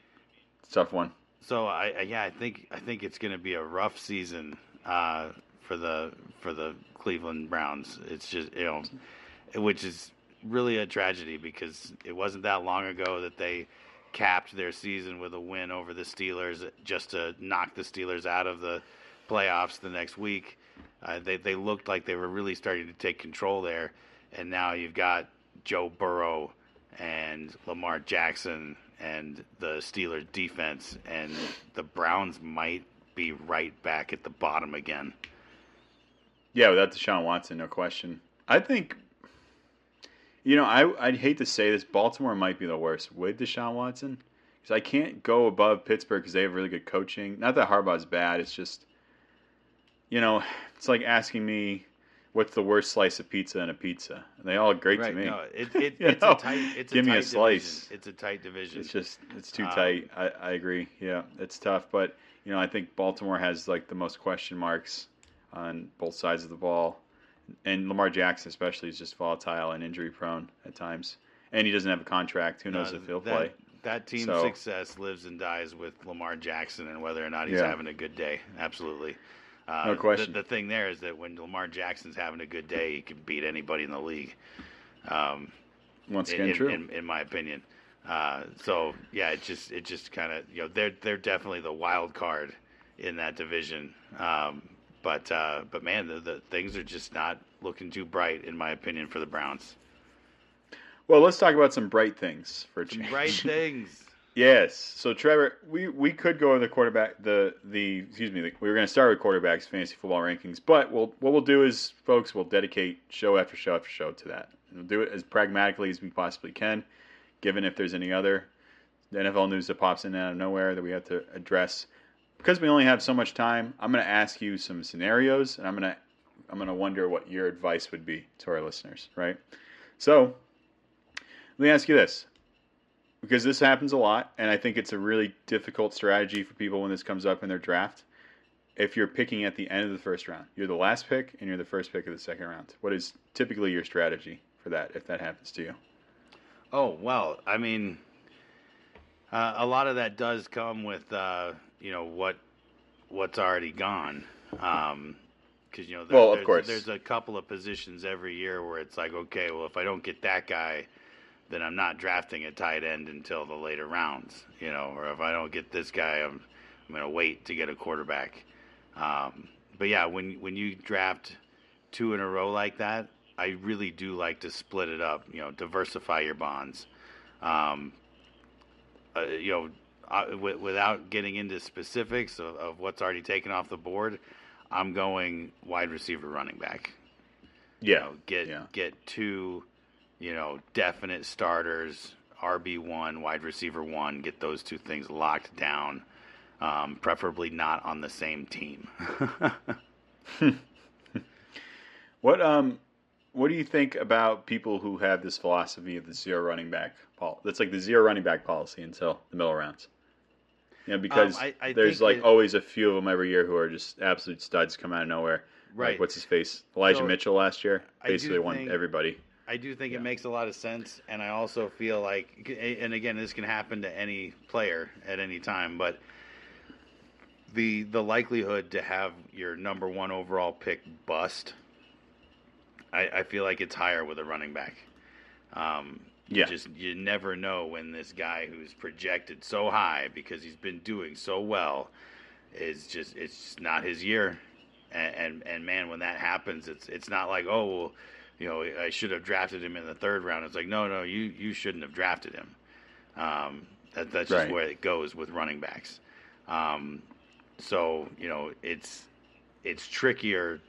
tough one. so I, I yeah, I think I think it's going to be a rough season uh, for the for the Cleveland Browns. It's just, you know, which is really a tragedy because it wasn't that long ago that they capped their season with a win over the Steelers just to knock the Steelers out of the playoffs the next week. Uh, they they looked like they were really starting to take control there, and now you've got Joe Burrow and Lamar Jackson and the Steelers defense, and the Browns might be right back at the bottom again. Yeah, without Deshaun Watson, no question. I think, you know, I I'd hate to say this, Baltimore might be the worst with Deshaun Watson because I can't go above Pittsburgh because they have really good coaching. Not that Harbaugh's bad, it's just, you know, it's like asking me what's the worst slice of pizza in a pizza. They all great right? to me. No, it, *laughs* it, it's know, a tight. It's give a me a tight slice. Division. It's a tight division. It's just it's too Um, tight. I, I agree. Yeah, it's tough, but you know I think Baltimore has like the most question marks on both sides of the ball, and Lamar Jackson especially is just volatile and injury prone at times, and he doesn't have a contract. Who knows No, if he'll that, play? That team's So- success lives and dies with Lamar Jackson and whether or not he's Yeah. having a good day. Absolutely. Uh, No question. The, the thing there is that when Lamar Jackson's having a good day, he can beat anybody in the league. Um, Once again, in, true. in, in my opinion. Uh, so yeah, it just it just kind of you know they're they're definitely the wild card in that division. Um, but uh, but man, the, the things are just not looking too bright in my opinion for the Browns. well, let's talk about some bright things for a Some change. bright *laughs* things. Yes. So Trevor, we, we could go over the quarterback the the excuse me, the, we were going to start with quarterbacks fantasy football rankings, but we'll what we'll do is folks, we'll dedicate show after show after show to that. And we'll do it as pragmatically as we possibly can, given if there's any other NFL news that pops in out of nowhere that we have to address. Because we only have so much time, I'm going to ask you some scenarios, and I'm going to I'm going to wonder what your advice would be to our listeners, right? So, let me ask you this. Because this happens a lot, and I think it's a really difficult strategy for people when this comes up in their draft. If you're picking at the end of the first round, you're the last pick and you're the first pick of the second round. What is typically your strategy for that if that happens to you? Oh well, I mean, uh, a lot of that does come with uh, you know what what's already gone. Um, because you know, there, Well, of there's, course. there's a couple of positions every year where it's like, okay, well, if I don't get that guy, then I'm not drafting a tight end until the later rounds, you know, or if I don't get this guy, I'm I'm gonna wait to get a quarterback. Um, but yeah, when when you draft two in a row like that, I really do like to split it up, you know, diversify your bonds. Um, uh, you know, uh, w- without getting into specifics of, of what's already taken off the board, I'm going wide receiver, running back. You Yeah. know, get yeah. get two, you know, definite starters, RB one, wide receiver one. Get those two things locked down, um, preferably not on the same team. *laughs* What um what do you think about people who have this philosophy of the zero running back pol That's like the zero running back policy until the middle rounds. You know, because Um, I- I there's like it- always a few of them every year who are just absolute studs come out of nowhere. Right. Like what's his face? Elijah So, Mitchell last year basically won think- everybody. I do think Yeah. it makes a lot of sense, and I also feel like, and again, this can happen to any player at any time, but the the likelihood to have your number one overall pick bust, I, I feel like it's higher with a running back. Um, you Yeah. just you never know when this guy who's projected so high because he's been doing so well is just it's just not his year, and and, and man, when that happens, it's it's not like oh. Well, you know, I should have drafted him in the third round. It's like, no, no, you you shouldn't have drafted him. Um, that, that's just Right. where it goes with running backs. Um, so you know, it's it's trickier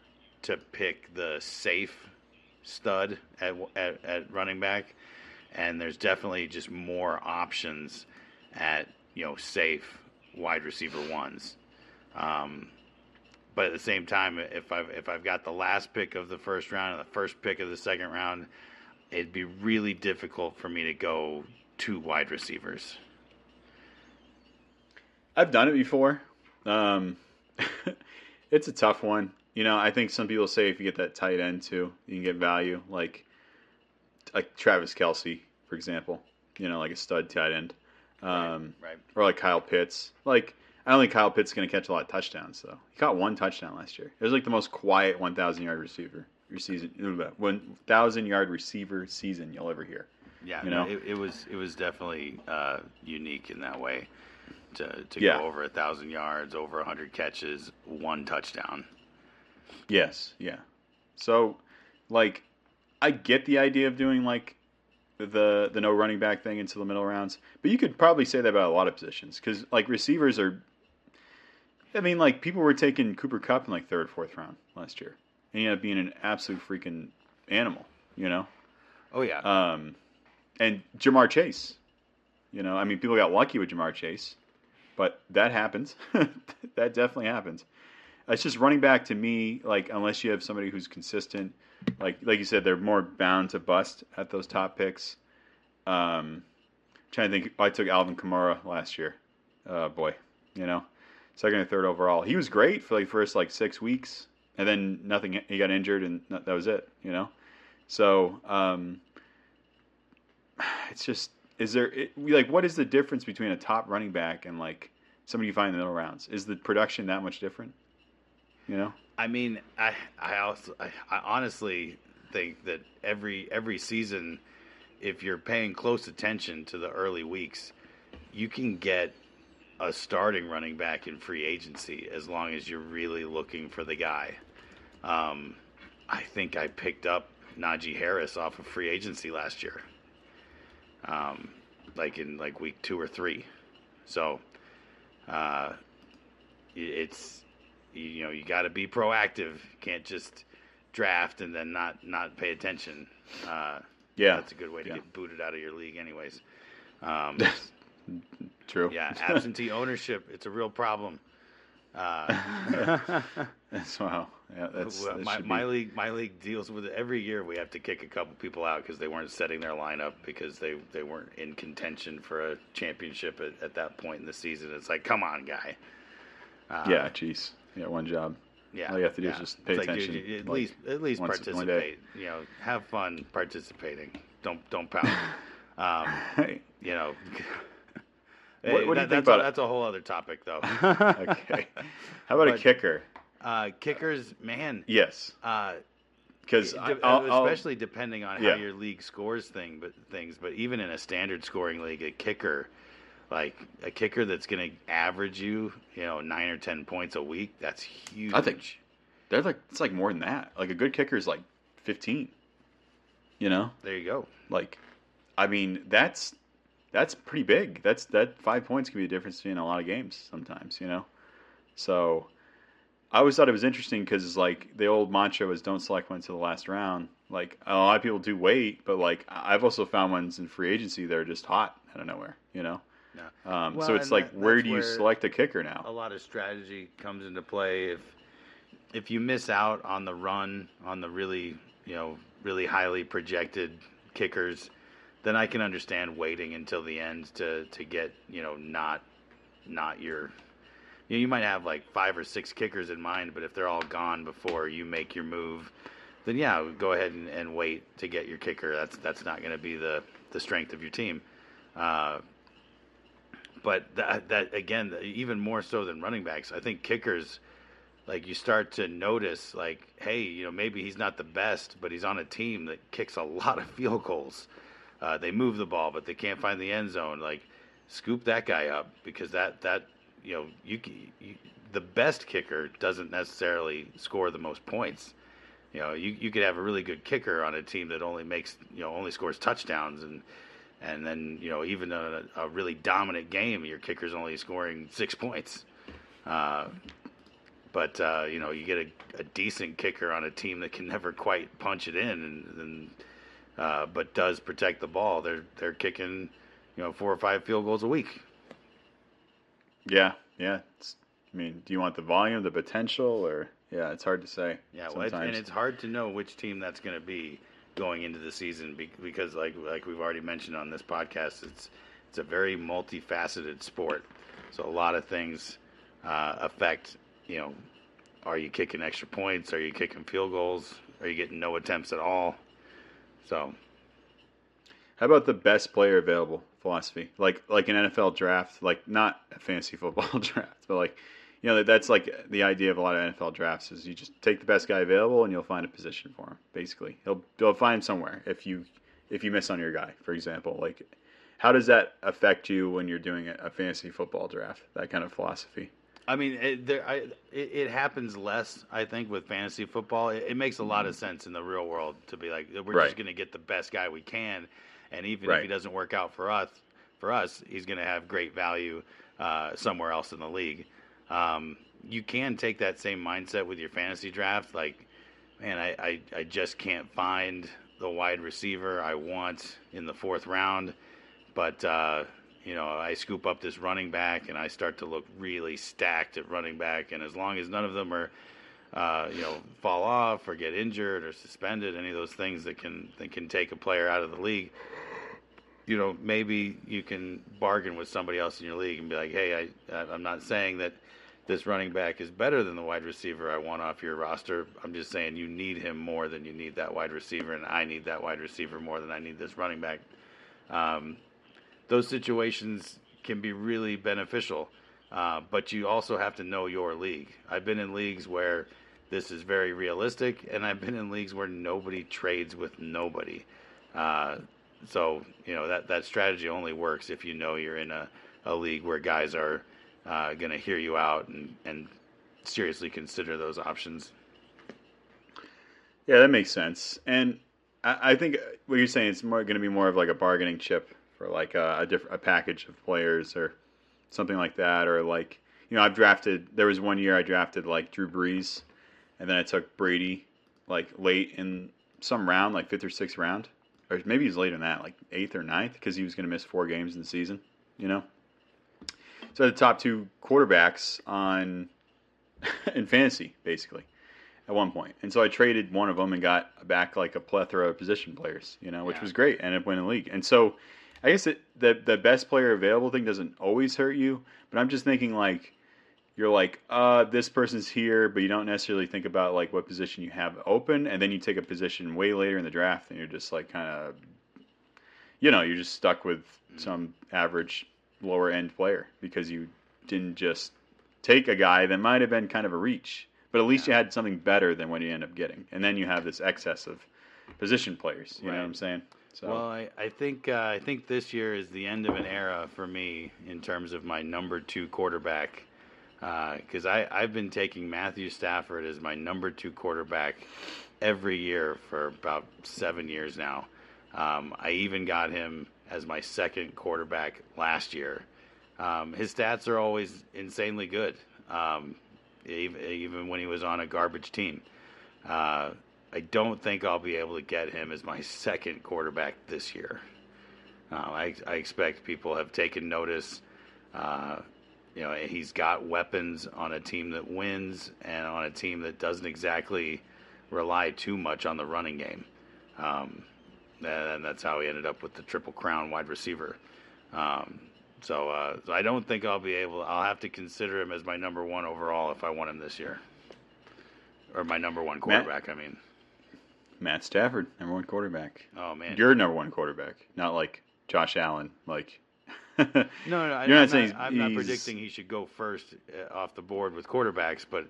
to pick the safe stud at, at at running back, and there's definitely just more options at you know safe wide receiver ones. Um, but at the same time, if I've if I've got the last pick of the first round and the first pick of the second round, it'd be really difficult for me to go two wide receivers. I've done it before. Um, *laughs* it's a tough one. You know, I think some people say if you get that tight end too, you can get value. Like, like Travis Kelce, for example. You know, like a stud tight end. Um, right. or like Kyle Pitts. Like I don't think Kyle Pitts is going to catch a lot of touchdowns though. He caught one touchdown last year. It was like the most quiet 1,000 yard receiver your season, 1,000 yard receiver season you'll ever hear. Yeah, You know? it, it was it was definitely uh, unique in that way to to Yeah. go over a thousand yards, over a hundred catches, one touchdown. Yes, yeah. So, like, I get the idea of doing like the the no running back thing into the middle rounds, but you could probably say that about a lot of positions because like receivers are. I mean, like people were taking Cooper Kupp in like third, fourth round last year, and he ended up being an absolute freaking animal. You know, Oh yeah, um, and Ja'Marr Chase. You know, I mean, people got lucky with Ja'Marr Chase, but that happens. *laughs* that definitely happens. It's just running back to me, like unless you have somebody who's consistent, like like you said, they're more bound to bust at those top picks. Um, trying to think, I took Alvin Kamara last year. Uh, boy, you know, second or third overall. He was great for like first like six weeks, and then nothing. He got injured, and that was it. You know, so um, it's just is there it, like what is the difference between a top running back and like somebody you find in the middle rounds? Is the production that much different? You know. I mean, I I also I, I honestly think that every every season, if you're paying close attention to the early weeks, you can get a starting running back in free agency as long as you're really looking for the guy. Um, I think I picked up Najee Harris off of free agency last year, um, like in like week two or three. So uh, it's you, you know you got to be proactive. You can't just draft and then not not pay attention. Uh, Yeah. that's a good way to Yeah. get booted out of your league, anyways. *laughs* Um, True. yeah, *laughs* absentee ownership it's a real problem. Uh, *laughs* That's wow. Yeah, that's that my, my be- league. My league deals with it every year. We have to kick a couple people out because they weren't setting their lineup because they they weren't in contention for a championship at, at that point in the season. It's like, come on, guy. Uh, Yeah, jeez. Yeah, one job. yeah. all you have to do is just pay like, attention, you- at like, least at least once- one day. participate. You know, have fun participating. Don't don't pout. *laughs* um, you know. What- what do you think that's, about a, it? that's a whole other topic, though. *laughs* *laughs* okay. How about a kicker? uh, kickers, man. Yes, Uh, because de- especially depending on how Yeah. your league scores thing, but things. But even in a standard scoring league, a kicker, like a kicker that's going to average you, you know, nine or ten points a week, that's huge. I think- they're like it's like more than that. Like a good kicker is like fifteen. You know, there you go. like, I mean that's that's pretty big. That's that five points can be a difference in a lot of games sometimes. You know, so I always thought it was interesting because like the old mantra was don't select one to the last round. Like a lot of people do wait, but like I've also found ones in free agency that are just hot out of nowhere. You know. Yeah. Um, Well, so it's like, that- where do you where select a kicker now? A lot of strategy comes into play if if you miss out on the run on the really you know really highly projected kickers, then I can understand waiting until the end to to get you know not not your you, know, you might have like five or six kickers in mind, but if they're all gone before you make your move, then yeah, go ahead and, and wait to get your kicker. That's that's not going to be the the strength of your team. Uh, but that that again, even more so than running backs, I think kickers, like you start to notice, like, hey, you know, maybe he's not the best, but he's on a team that kicks a *laughs* lot of field goals. Uh, they move the ball, but they can't find the end zone. Like, scoop that guy up because that that you know you, you the best kicker doesn't necessarily score the most points. You know, you, you could have a really good kicker on a team that only makes you know only scores touchdowns and and then you know even a, a really dominant game, your kicker's only scoring six points. Uh, but uh, you know you get a, a decent kicker on a team that can never quite punch it in, and, and uh, but does protect the ball. They're they're kicking you know four or five field goals a week. Yeah, yeah. It's, I mean, do you want the volume, the potential, or yeah? It's hard to say. Yeah, well, it's, and it's hard to know which team that's going to be going into the season because, like like we've already mentioned on this podcast, it's it's a very multifaceted sport. So a lot of things uh, affect. You know, are you kicking extra points? Are you kicking field goals? Are you getting no attempts at all? So How about the best player available philosophy? Like like an NFL draft, like not a fantasy football *laughs* draft, but like you know that's like the idea of a lot of NFL drafts is you just take the best guy available and you'll find a position for him. Basically, he'll he'll find somewhere if you if you miss on your guy, for example. Like, how does that affect you when you're doing a, fantasy football draft? That kind of philosophy. I mean, it, there, I, it, it happens less, I think, with fantasy football. It, it makes a lot of sense in the real world to be like, we're Mm-hmm. Right. just going to get the best guy we can, and even Right. if he doesn't work out for us, for us, he's going to have great value uh, somewhere else in the league. Um, you can take that same mindset with your fantasy draft. Like, man, I, I, I just can't find the wide receiver I want in the fourth round, but. Uh, you know, I scoop up this running back and I start to look really stacked at running back. And as long as none of them are, uh, you know, fall off or get injured or suspended, any of those things that can that can take a player out of the league, you know, maybe you can bargain with somebody else in your league and be like, hey, I, I'm not saying that this running back is better than the wide receiver I want off your roster. I'm just saying you need him more than you need that wide receiver, and I need that wide receiver more than I need this running back. Um, those situations can be really beneficial, uh, but you also have to know your league. I've been in leagues where this is very realistic, and I've been in leagues where nobody trades with nobody. Uh, so you know that that strategy only works if you know you're in a, a league where guys are uh, going to hear you out and, and seriously consider those options. Yeah, that makes sense. And I, I think what you're saying is more going to be more of like a bargaining chip for like a, a different a package of players or something like that, or like you know I've drafted. There was one year I drafted like Drew Brees, and then I took Brady like late in some round, like fifth or sixth round, or maybe he's later than that, like eighth or ninth, because he was going to miss four games in the season. You know. So the top two quarterbacks on *laughs* in fantasy, basically, at one point. And so I traded one of them and got back like a plethora of position players, you know, which Yeah. was great. Ended up winning the league. And so I guess it, the the best player available thing doesn't always hurt you, but I'm just thinking like you're like, uh, this person's here, but you don't necessarily think about like what position you have open, and then you take a position way later in the draft, and you're just like kind of, you know, you're just stuck with some average lower end player because you didn't just take a guy that might have been kind of a reach, but at least you had something better than what you end up getting, and then you have this excess of position players. You know what I'm saying? So Well, I, I think uh, I think this year is the end of an era for me in terms of my number two quarterback because I I've been taking Matthew Stafford as my number two quarterback every year for about seven years now. Um, I even got him as my second quarterback last year. Um, his stats are always insanely good, um, even, when he was on a garbage team. Uh, I don't think I'll be able to get him as my *laughs* second quarterback this year. Uh, I, I expect people have taken notice. Uh, you know, he's got weapons on a team that wins and on a team that doesn't exactly rely too much on the running game. Um, and that's how he ended up with the triple crown wide receiver. Um, so, uh, so I don't think I'll be able. I'll have to consider him as my number one overall if I want him this year, or my number one quarterback. I mean, Matt Stafford, number one quarterback. oh man, You're number one quarterback, not like Josh Allen. Like, *laughs* No, no, You're not I'm, saying not, I'm not predicting he should go first uh, off the board with quarterbacks, but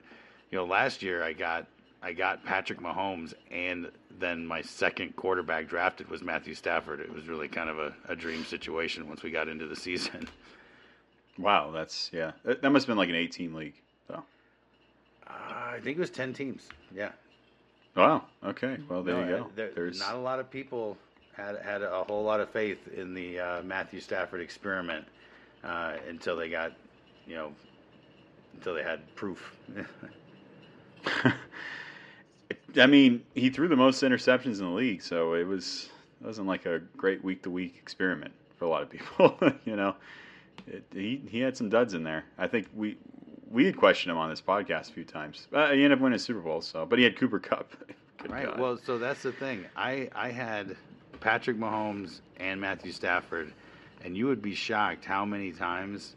you know, last year I got I got Patrick Mahomes, and then my second quarterback drafted was Matthew Stafford. It was really kind of a, a dream situation once we got into the *laughs* season. wow, that's yeah. That, that must have been like an 18 league. So, Uh, I think it was ten teams. Yeah, wow. Okay. Well, there No, you go. there- There's not a lot of people had had a whole lot of faith in the uh, Matthew Stafford experiment uh, until they got, you know, until they had proof. *laughs* *laughs* I mean, he threw the most interceptions in the league, so it was it wasn't like a great week to week experiment for a lot of people. *laughs* you know, it, he he had some duds in there. I think we we had questioned him on this podcast a few times. Uh, he ended up winning a Super Bowl, so but he had Cooper Kupp. *laughs* Good Right. God. Well, so that's the thing. I I had Patrick Mahomes and Matthew Stafford, and you would be shocked how many times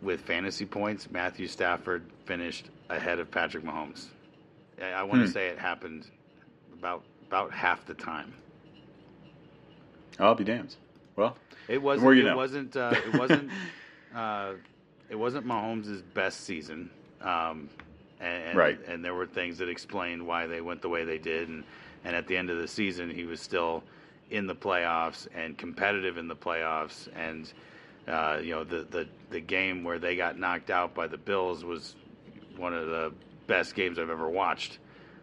with fantasy points Matthew Stafford finished ahead of Patrick Mahomes. I, I want Hmm. to say it happened about about half the time. I'll be damned. Well, It wasn't. it know. wasn't. Uh, it *laughs* wasn't. uh, it wasn't Mahomes' best season. Um, and, and, Right. And there were things that explained why they went the way they did. And, and at the end of the season, he was still in the playoffs and competitive in the playoffs. And uh, you know, the, the the game where they got knocked out by the Bills was one of the best games I've ever watched.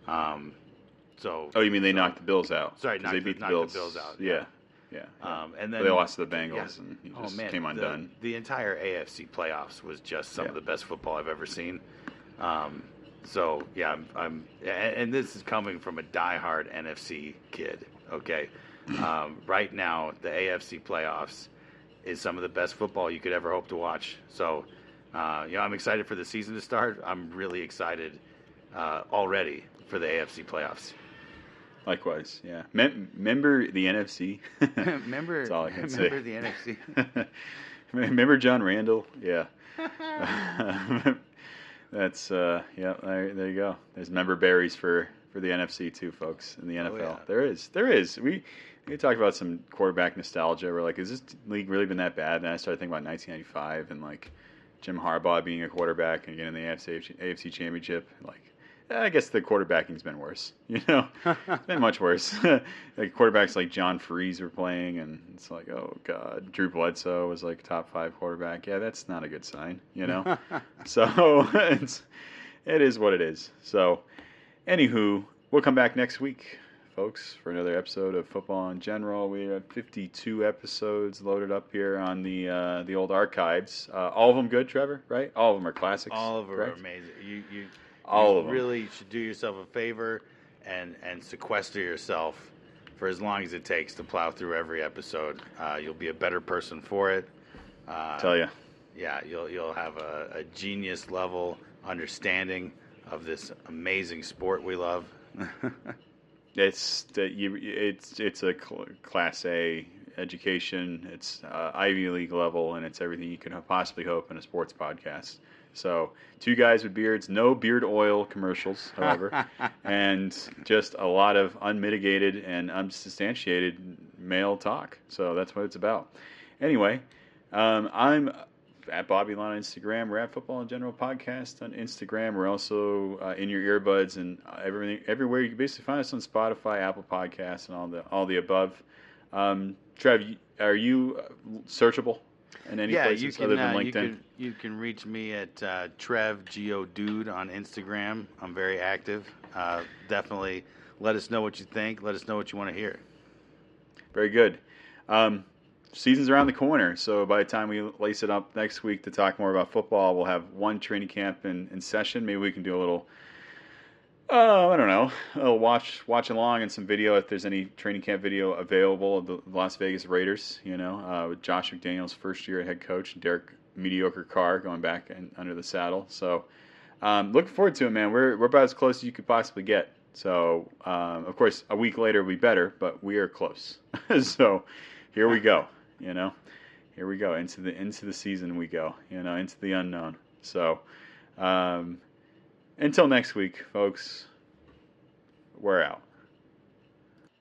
Um, so. oh, you mean they so- knocked the Bills out? Sorry, knocked they beat the knocked the Bills. Bills out, Yeah, yeah. Um, and then they lost to the yeah. Bengals, and he Oh man, came undone. The, entire AFC playoffs was just some Yeah. of the best football I've ever seen. Um, so yeah, I'm, I'm and, and this is coming from a diehard NFC kid. Okay, um, right now the AFC playoffs is some of the best football you could ever hope to watch. So, uh, you know, I'm excited for the season to start. I'm really excited uh, already for the AFC playoffs. Likewise, yeah. Mem- remember the NFC? remember, *laughs* *laughs* That's all I can remember say. Member the NFC. remember *laughs* John Randle? Yeah. That's uh, yeah. There, there you go. There's member berries for for the NFC too, folks. In the NFL, Oh, yeah. there is, there is. We we talked about some quarterback nostalgia. We're like, is this league really been that bad? And I started thinking about 1995 and like Jim Harbaugh being a quarterback and getting the AFC AFC Championship. Like, I guess the quarterbacking's been worse. *laughs* You know, it's been much worse. *laughs* like quarterbacks like John Friesz were playing, and it's like, oh god, Drew Bledsoe was like top five quarterback. Yeah, that's not a good sign. You know. *laughs* So it's it is what it is. So, anywho, we'll come back next week, folks, for another episode of Football in General. We have 52 episodes loaded up here on the uh, the old archives. Uh, all of them good, Trevor? Right? All of them are classics. All of them are amazing. You you All you of 'em. really should do yourself a favor and and sequester yourself for as long as it takes to plow through every episode. Uh, you'll be a better person for it. Uh, Tell you. yeah, you'll you'll have a, a genius level understanding of this amazing sport we love. *laughs* it's that you it's it's a cl- class A education. It's uh, Ivy League level, and it's everything you can possibly hope in a sports podcast. So, two guys with beards, no beard oil commercials, however, *laughs* and just a lot of unmitigated and unsubstantiated male talk. So that's what it's about. Anyway, um, I'm at Bobby Lon on Instagram. We're at Football and General Podcast on Instagram. We're also uh, in your earbuds and everything everywhere. You can basically find us on Spotify, Apple Podcasts, and all the all the above. Um, Trev, are you searchable in any yeah, places can, other than uh, LinkedIn? You can, you can reach me at uh, Trev Geo Dude on Instagram. I'm very active. Uh, definitely let us know what you think. Let us know what you want to hear. Very good. Um, season's around the corner, so by the time we lace it up next week to talk more about football, we'll have one training camp in, in session. Maybe we can do a little uh, I don't know. I'll watch watch along and some video if there's any training camp video available of the Las Vegas Raiders. You know, uh, with Josh McDaniels' first year head coach, Derek mediocre Carr going back and under the saddle. So, um, looking forward to it, man. We're we're about as close as you could possibly get. So, um, of course, a week later will be better, but we are close. *laughs* so, here we go. You know, here we go into the into the season. We go. You know, into the unknown. So. Um, until next week, folks, we're out.